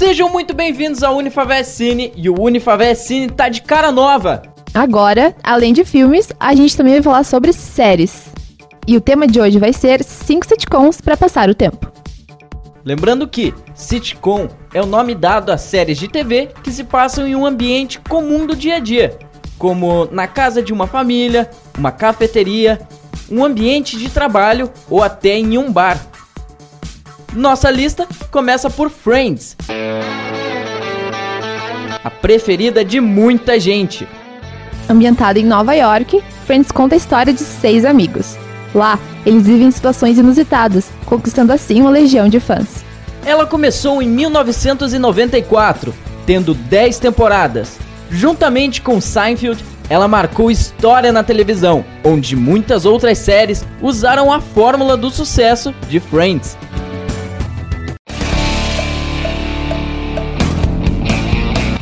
Sejam muito bem-vindos ao Unifavest Cine e o Unifavest Cine tá de cara nova. Agora, além de filmes, a gente também vai falar sobre séries. E o tema de hoje vai ser 5 sitcoms para passar o tempo. Lembrando que sitcom é o nome dado a séries de TV que se passam em um ambiente comum do dia a dia, como na casa de uma família, uma cafeteria, um ambiente de trabalho ou até em um bar. Nossa lista começa por Friends, a preferida de muita gente. Ambientada em Nova York, Friends conta a história de seis amigos. Lá, eles vivem situações inusitadas, conquistando assim uma legião de fãs. Ela começou em 1994, tendo 10 temporadas. Juntamente com Seinfeld, ela marcou história na televisão, onde muitas outras séries usaram a fórmula do sucesso de Friends.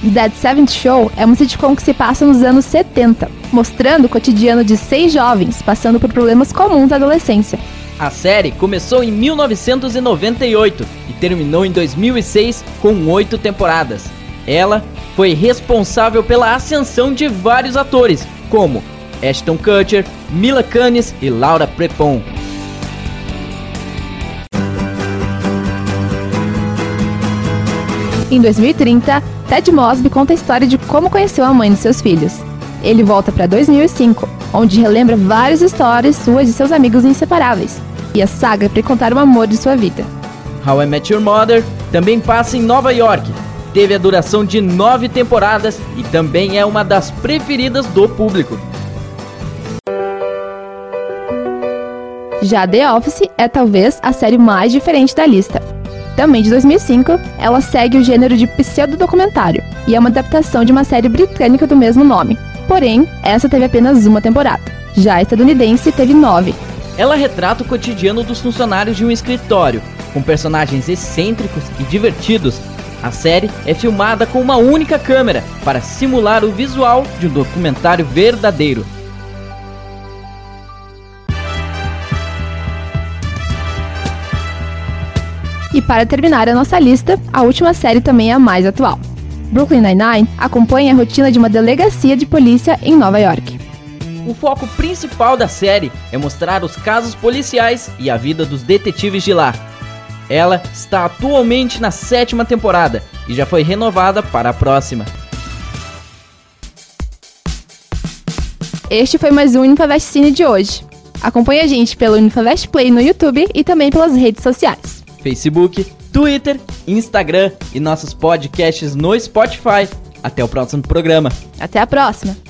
Dead Seventh Show é uma sitcom que se passa nos anos 70, mostrando o cotidiano de seis jovens passando por problemas comuns da adolescência. A série começou em 1998 e terminou em 2006 com oito temporadas. Ela foi responsável pela ascensão de vários atores, como Ashton Kutcher, Mila Kunis e Laura Prepon. Em 2030, Ted Mosby conta a história de como conheceu a mãe de seus filhos. Ele volta para 2005, onde relembra várias histórias suas e seus amigos inseparáveis, e a saga para contar o amor de sua vida. How I Met Your Mother também passa em Nova York. Teve a duração de nove temporadas e também é uma das preferidas do público. Já The Office é talvez a série mais diferente da lista. Também de 2005, ela segue o gênero de pseudo-documentário e é uma adaptação de uma série britânica do mesmo nome. Porém, essa teve apenas uma temporada. Já a estadunidense teve nove. Ela retrata o cotidiano dos funcionários de um escritório, com personagens excêntricos e divertidos. A série é filmada com uma única câmera para simular o visual de um documentário verdadeiro. E para terminar a nossa lista, a última série também é a mais atual. Brooklyn Nine-Nine acompanha a rotina de uma delegacia de polícia em Nova York. O foco principal da série é mostrar os casos policiais e a vida dos detetives de lá. Ela está atualmente na sétima temporada e já foi renovada para a próxima. Este foi mais um Unifavest Cine de hoje. Acompanhe a gente pelo Unifavest Play no YouTube e também pelas redes sociais. Facebook, Twitter, Instagram e nossos podcasts no Spotify. Até o próximo programa. Até a próxima!